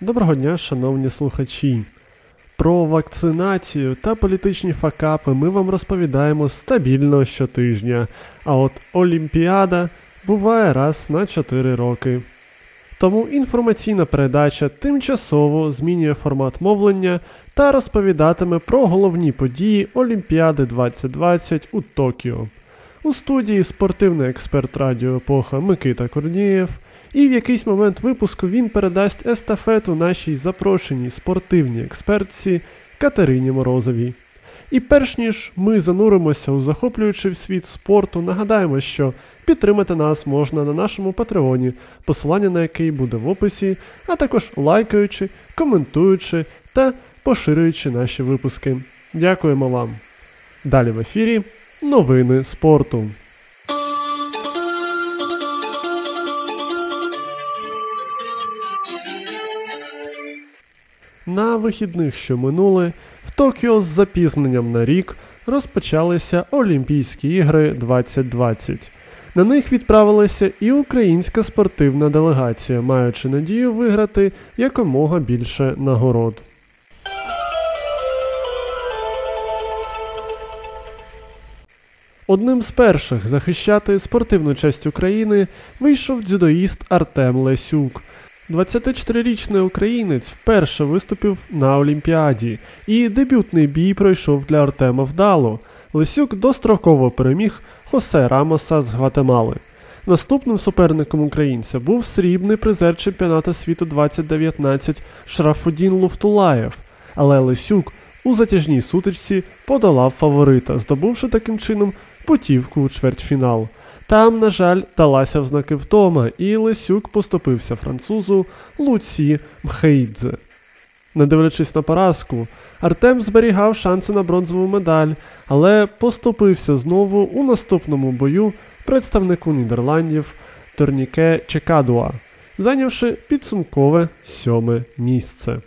Доброго дня, шановні слухачі. Про вакцинацію та політичні факапи ми вам розповідаємо стабільно щотижня, а от Олімпіада буває раз на 4 роки. Тому інформаційна передача тимчасово змінює формат мовлення та розповідатиме про головні події Олімпіади 2020 у Токіо. У студії спортивний експерт радіо Епоха Микита Корнієв, і в якийсь момент випуску він передасть естафету нашій запрошеній спортивній експертці Катерині Морозовій. І перш ніж ми зануримося у захоплюючий світ спорту, нагадаємо, що підтримати нас можна на нашому патреоні, посилання на який буде в описі, а також лайкаючи, коментуючи та поширюючи наші випуски. Дякуємо вам! Далі в ефірі новини спорту. На вихідних, що минули, в Токіо з запізненням на рік розпочалися Олімпійські ігри 2020. На них відправилася і українська спортивна делегація, маючи надію виграти якомога більше нагород. Одним з перших захищати спортивну честь України вийшов дзюдоїст Артем Лесюк. 24-річний українець вперше виступив на Олімпіаді, і дебютний бій пройшов для Артема вдало. Лисюк достроково переміг Хосе Рамоса з Гватемали. Наступним суперником українця був срібний призер чемпіонату світу 2019 Шрафудін Луфтулаєв, але Лисюк у затяжній сутичці подолав фаворита, здобувши таким чином путівку у чвертьфінал. Там, на жаль, далася в знаки втома, і Лисюк поступився французу Луці Мхейдзе. Не дивлячись на поразку, Артем зберігав шанси на бронзову медаль, але поступився знову у наступному бою представнику Нідерландів Торніке Чекадуа, зайнявши підсумкове сьоме місце.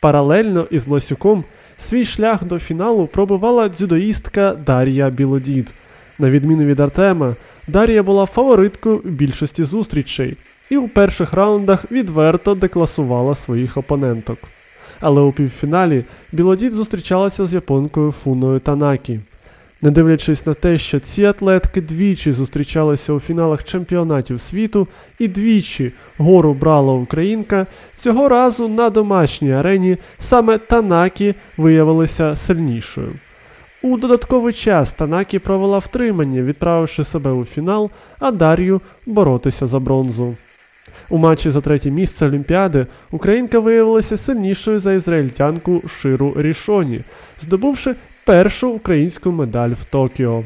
Паралельно із Лосюком свій шлях до фіналу пробивала дзюдоїстка Дар'я Білодід. На відміну від Артема, Дар'я була фавориткою в більшості зустрічей і у перших раундах відверто декласувала своїх опоненток. Але у півфіналі Білодід зустрічалася з японкою Фуною Танакі. Не дивлячись на те, що ці атлетки двічі зустрічалися у фіналах чемпіонатів світу і двічі гору брала українка, цього разу на домашній арені саме Танакі виявилася сильнішою. У додатковий час Танакі провела втримання, відправивши себе у фінал, а Дар'ю боротися за бронзу. У матчі за третє місце Олімпіади Українка виявилася сильнішою за ізраїльтянку Ширу Рішоні, здобувши першу українську медаль в Токіо.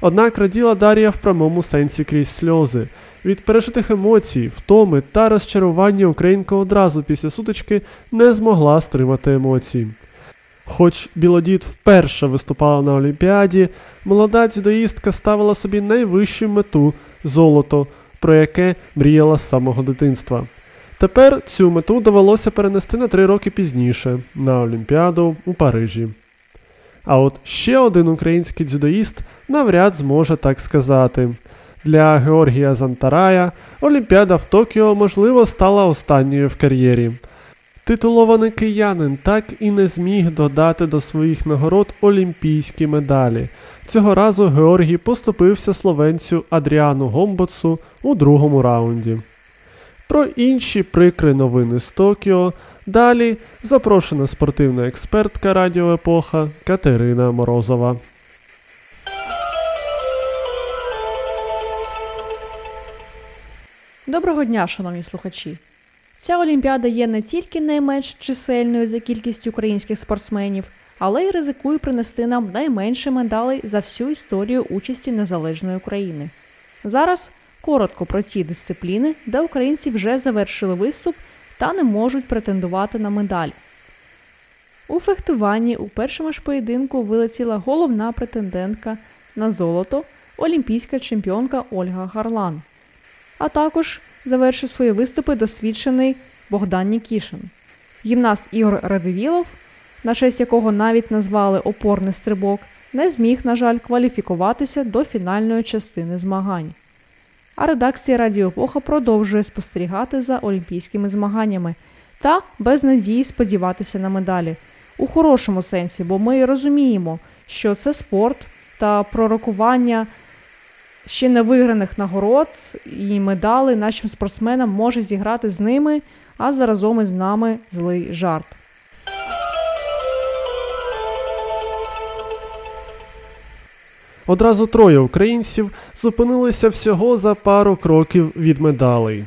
Однак раділа Дар'я в прямому сенсі крізь сльози. Від пережитих емоцій, втоми та розчарування Українка одразу після сутички не змогла стримати емоцій. Хоч Білодід вперше виступала на Олімпіаді, молода дзюдоїстка ставила собі найвищу мету золото, про яке мріяла з самого дитинства. Тепер цю мету довелося перенести на три роки пізніше на Олімпіаду у Парижі. А от ще один український дзюдоїст навряд зможе так сказати. Для Георгія Зантарая Олімпіада в Токіо, можливо, стала останньою в кар'єрі. Титулований киянин так і не зміг додати до своїх нагород олімпійські медалі. Цього разу Георгій поступився словенцю Адріану Гомбоцу у другому раунді. Про інші прикри новини з Токіо далі запрошена спортивна експертка Радіо Епоха Катерина Морозова. Доброго дня, шановні слухачі. Ця олімпіада є не тільки найменш чисельною за кількістю українських спортсменів, але й ризикує принести нам найменше медалей за всю історію участі незалежної України. Зараз коротко про ці дисципліни, де українці вже завершили виступ та не можуть претендувати на медаль. У фехтуванні у першому ж поєдинку вилетіла головна претендентка на золото олімпійська чемпіонка Ольга Гарлан. А також завершив свої виступи досвідчений Богдан Нікішин. Гімнаст Ігор Радивілов, на честь якого навіть назвали опорний стрибок, не зміг, на жаль, кваліфікуватися до фінальної частини змагань. А редакція Радіо Епоха продовжує спостерігати за олімпійськими змаганнями та без надії сподіватися на медалі. У хорошому сенсі, бо ми розуміємо, що це спорт та пророкування ще не виграних нагород і медали нашим спортсменам може зіграти з ними, а заразом із нами злий жарт. Одразу троє українців зупинилися всього за пару кроків від медалей.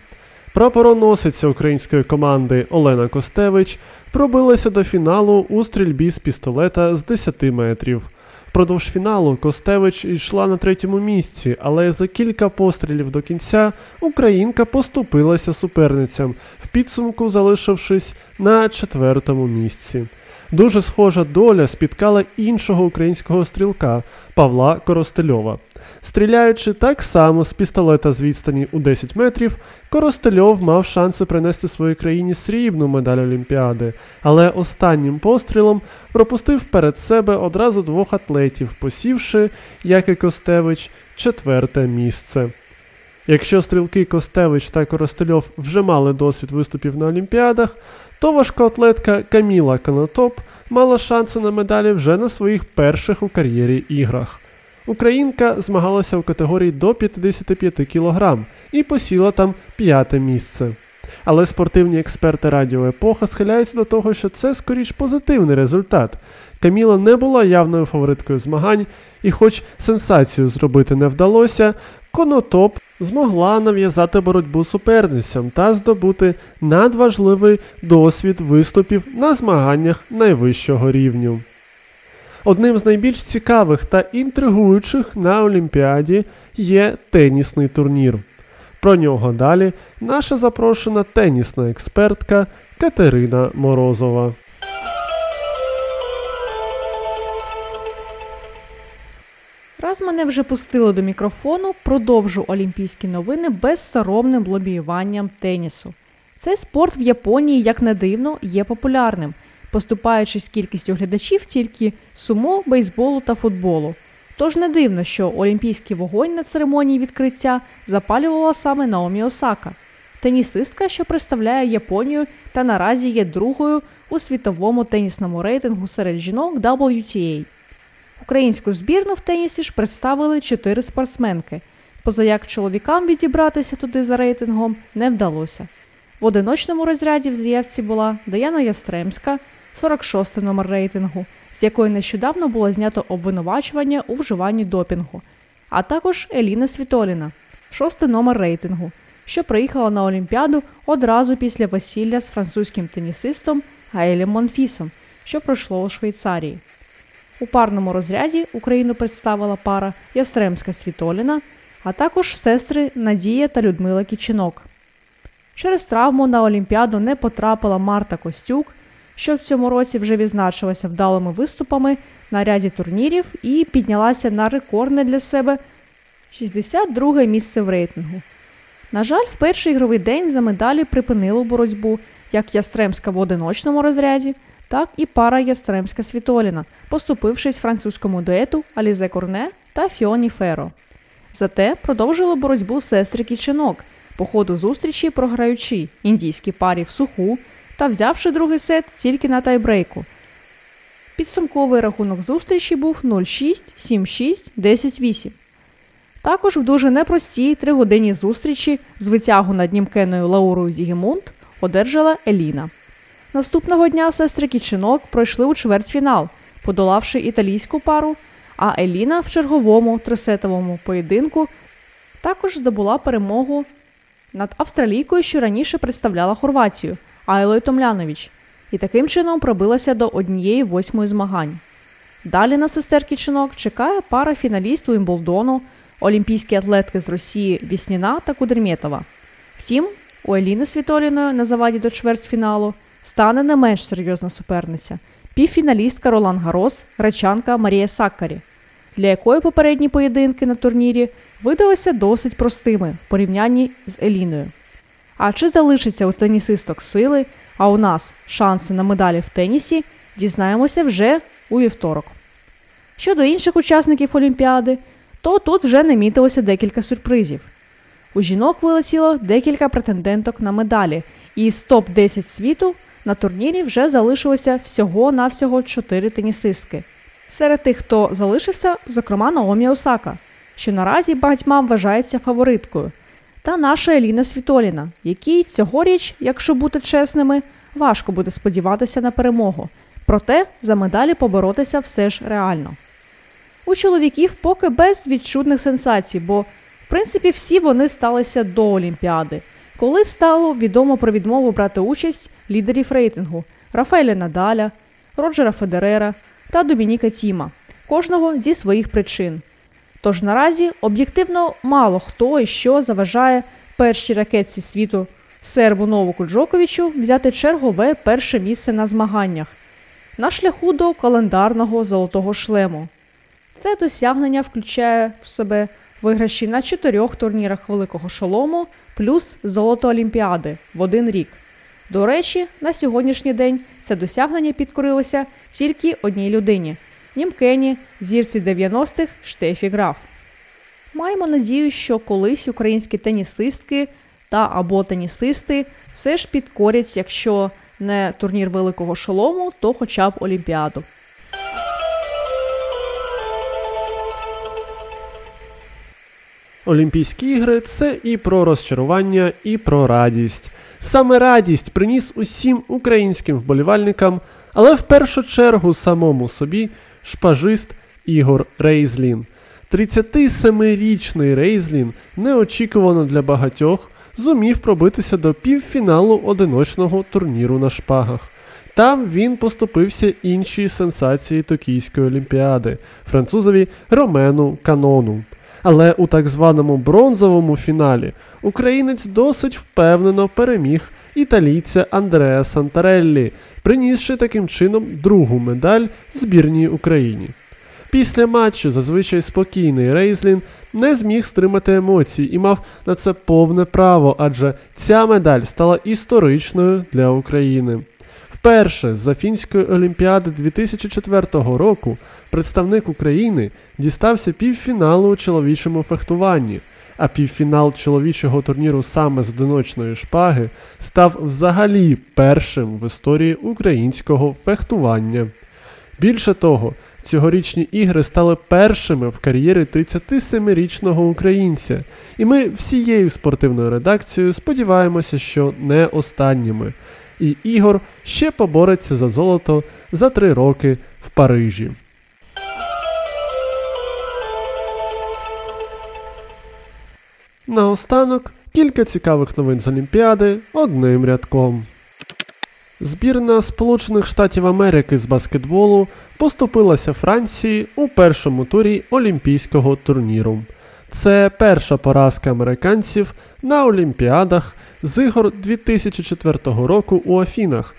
Прапороносиця української команди Олена Костевич пробилася до фіналу у стрільбі з пістолета з 10 метрів. Впродовж фіналу Костевич йшла на третьому місці, але за кілька пострілів до кінця українка поступилася суперницям, в підсумку залишившись на четвертому місці. Дуже схожа доля спіткала іншого українського стрілка Павла Коростельова. Стріляючи так само з пістолета з відстані у 10 метрів, Коростельов мав шанси принести своїй країні срібну медаль Олімпіади, але останнім пострілом пропустив перед себе одразу двох атлетів, посівши, як і Костевич, четверте місце. Якщо стрілки Костевич та Коростельов вже мали досвід виступів на Олімпіадах, то важкоатлетка Каміла Конотоп мала шанси на медалі вже на своїх перших у кар'єрі іграх. Українка змагалася в категорії до 55 кг і посіла там п'яте місце. Але спортивні експерти Радіо Епоха схиляються до того, що це скоріш позитивний результат. Каміла не була явною фавориткою змагань, і, хоч сенсацію зробити не вдалося, Конотоп змогла нав'язати боротьбу суперницям та здобути надважливий досвід виступів на змаганнях найвищого рівню. Одним з найбільш цікавих та інтригуючих на Олімпіаді є тенісний турнір. Про нього далі наша запрошена тенісна експертка Катерина Морозова. Раз мене вже пустили до мікрофону, продовжу олімпійські новини безсоромним лобіюванням тенісу. Цей спорт в Японії, як не дивно, є популярним, поступаючись кількістю глядачів тільки сумо, бейсболу та футболу. Тож не дивно, що олімпійський вогонь на церемонії відкриття запалювала саме Наомі Осака, тенісистка, що представляє Японію та наразі є другою у світовому тенісному рейтингу серед жінок WTA. Українську збірну в тенісі ж представили чотири спортсменки, поза як чоловікам відібратися туди за рейтингом не вдалося. В одиночному розряді в заявці була Даяна Ястремська, 46 номер рейтингу, з якої нещодавно було знято обвинувачування у вживанні допінгу, а також Еліна Світоліна, 6 номер рейтингу, що приїхала на Олімпіаду одразу після весілля з французьким тенісистом Гаелем Монфісом, що пройшло у Швейцарії. У парному розряді Україну представила пара Ястремська Світоліна, а також сестри Надія та Людмила Кічинок. Через травму на Олімпіаду не потрапила Марта Костюк, що в цьому році вже відзначилася вдалими виступами на ряді турнірів і піднялася на рекордне для себе 62 місце в рейтингу. На жаль, в перший ігровий день за медалі припинило боротьбу як Ястремська в одиночному розряді, так і пара Ястремська Світоліна, поступившись французькому дуету Алізе Корне та Фіоні Феро. Зате продовжили боротьбу сестри Кічинок, по ходу зустрічі програючи індійській парі в суху та взявши другий сет тільки на тайбрейку. Підсумковий рахунок зустрічі був 0-6, 7-6, 10-8. Також в дуже непростій тригодинній зустрічі з витягу над німкеною Лаурою Зігімунд одержала Еліна. Наступного дня сестри Кічинок пройшли у чвертьфінал, подолавши італійську пару, а Еліна в черговому трисетовому поєдинку також здобула перемогу над австралійкою, що раніше представляла Хорватію Айлою Томлянович, і таким чином пробилася до однієї восьмої змагань. Далі на сестер Кічинок чекає пара фіналіст Уімблдону, олімпійські атлетки з Росії Вісніна та Кудермєтова. Втім, у Еліни Світоліної на заваді до чвертьфіналу стане не менш серйозна суперниця півфіналістка Ролан Гарос, гречанка Марія Саккарі, для якої попередні поєдинки на турнірі видалися досить простими в порівнянні з Еліною. А чи залишиться у тенісисток сили, а у нас шанси на медалі в тенісі, дізнаємося вже у вівторок. Щодо інших учасників Олімпіади, то тут вже намітилося декілька сюрпризів. У жінок вилетіло декілька претенденток на медалі, і з топ-10 світу на турнірі вже залишилося всього-навсього 4 тенісистки. Серед тих, хто залишився, зокрема Наомі Осака, що наразі багатьма вважається фавориткою, та наша Еліна Світоліна, якій цьогоріч, якщо бути чесними, важко буде сподіватися на перемогу. Проте за медалі поборотися все ж реально. У чоловіків поки без відчутних сенсацій, бо, в принципі, всі вони сталися до Олімпіади, коли стало відомо про відмову брати участь лідерів рейтингу Рафаеля Надаля, Роджера Федерера та Домініка Тіма, кожного зі своїх причин. Тож наразі об'єктивно мало хто і що заважає першій ракетці світу сербу Новаку Джоковичу взяти чергове перше місце на змаганнях на шляху до календарного золотого шлему. Це досягнення включає в себе виграші на чотирьох турнірах Великого Шолому плюс золото Олімпіади в один рік. До речі, на сьогоднішній день це досягнення підкорилося тільки одній людині німкені зірці 90-х Штефі Граф. Маємо надію, що колись українські тенісистки та або тенісисти все ж підкорять, якщо не турнір Великого Шолому, то хоча б Олімпіаду. Олімпійські ігри це і про розчарування, і про радість. Саме радість приніс усім українським вболівальникам, але в першу чергу самому собі шпажист Ігор Рейзлін. 37-річний Рейзлін неочікувано для багатьох зумів пробитися до півфіналу одиночного турніру на шпагах. Там він поступився іншій сенсації Токійської олімпіади французові Ромену Канону. Але у так званому бронзовому фіналі українець досить впевнено переміг італійця Андреа Сантареллі, принісши таким чином другу медаль збірній Україні. Після матчу зазвичай спокійний Рейзлін не зміг стримати емоцій і мав на це повне право, адже ця медаль стала історичною для України. Вперше з Афінської олімпіади 2004 року представник України дістався півфіналу у чоловічому фехтуванні, а півфінал чоловічого турніру саме з одиночної шпаги став взагалі першим в історії українського фехтування. Більше того, цьогорічні ігри стали першими в кар'єрі 37-річного українця, і ми всією спортивною редакцією сподіваємося, що не останніми. І Ігор ще побореться за золото за три роки в Парижі. Наостанок кілька цікавих новин з Олімпіади одним рядком. Збірна Сполучених Штатів Америки з баскетболу поступилася Франції у першому турі Олімпійського турніру. Це перша поразка американців на Олімпіадах з ігор 2004 року у Афінах,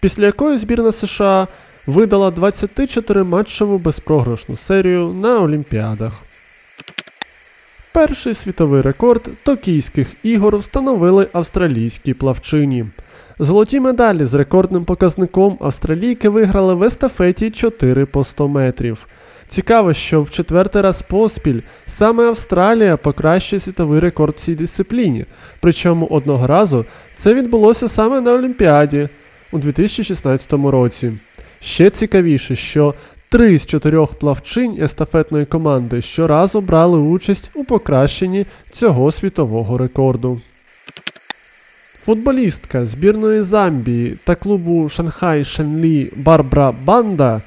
після якої збірна США видала 24-матчеву безпрограшну серію на Олімпіадах. Перший світовий рекорд токійських ігор встановили австралійські плавчині. Золоті медалі з рекордним показником австралійки виграли в естафеті 4 по 100 метрів. Цікаво, що в четвертий раз поспіль саме Австралія покращує світовий рекорд в цій дисципліні. Причому одного разу це відбулося саме на Олімпіаді у 2016 році. Ще цікавіше, що три з чотирьох плавчинь естафетної команди щоразу брали участь у покращенні цього світового рекорду. Футболістка збірної Замбії та клубу Шанхай Шенлі Барбра Банда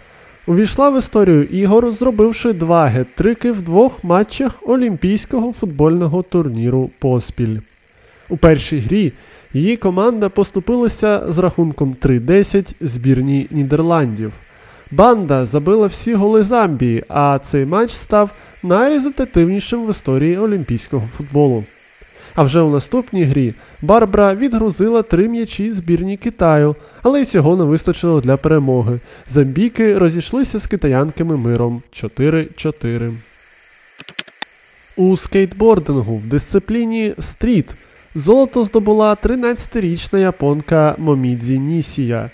увійшла в історію ігор, зробивши два гет-трики в двох матчах Олімпійського футбольного турніру поспіль. У першій грі її команда поступилася з рахунком 3-10 збірній Нідерландів. Банда забила всі голи Замбії, а цей матч став найрезультативнішим в історії олімпійського футболу. А вже у наступній грі Барбара відгрузила три м'ячі збірні Китаю, але й цього не вистачило для перемоги. Замбійки розійшлися з китаянками миром 4-4. У скейтбордингу в дисципліні стріт Золото здобула 13-річна японка Момідзі Нісія.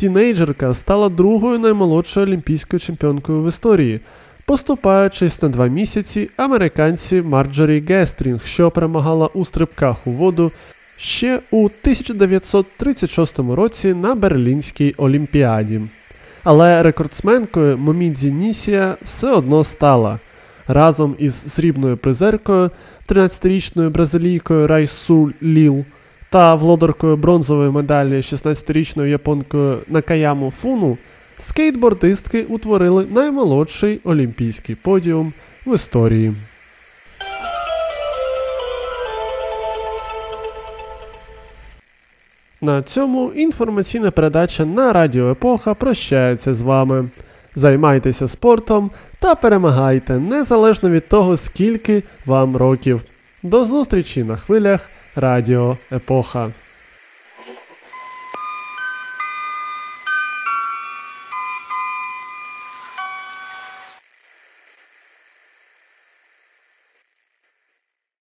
Тінейджерка стала другою наймолодшою олімпійською чемпіонкою в історії, поступаючись на два місяці американці Марджорі Гестрінг, що перемагала у стрибках у воду ще у 1936 році на Берлінській Олімпіаді. Але рекордсменкою Момідзі Нісія все одно стала. Разом із срібною призеркою, 13-річною бразилійкою Райсу Леал та володаркою бронзової медалі 16-річною японкою Накаяму Фуну, скейтбордистки утворили наймолодший олімпійський подіум в історії. На цьому інформаційна передача на Радіо Епоха прощається з вами. Займайтеся спортом та перемагайте незалежно від того, скільки вам років. До зустрічі на хвилях Радіо Епоха.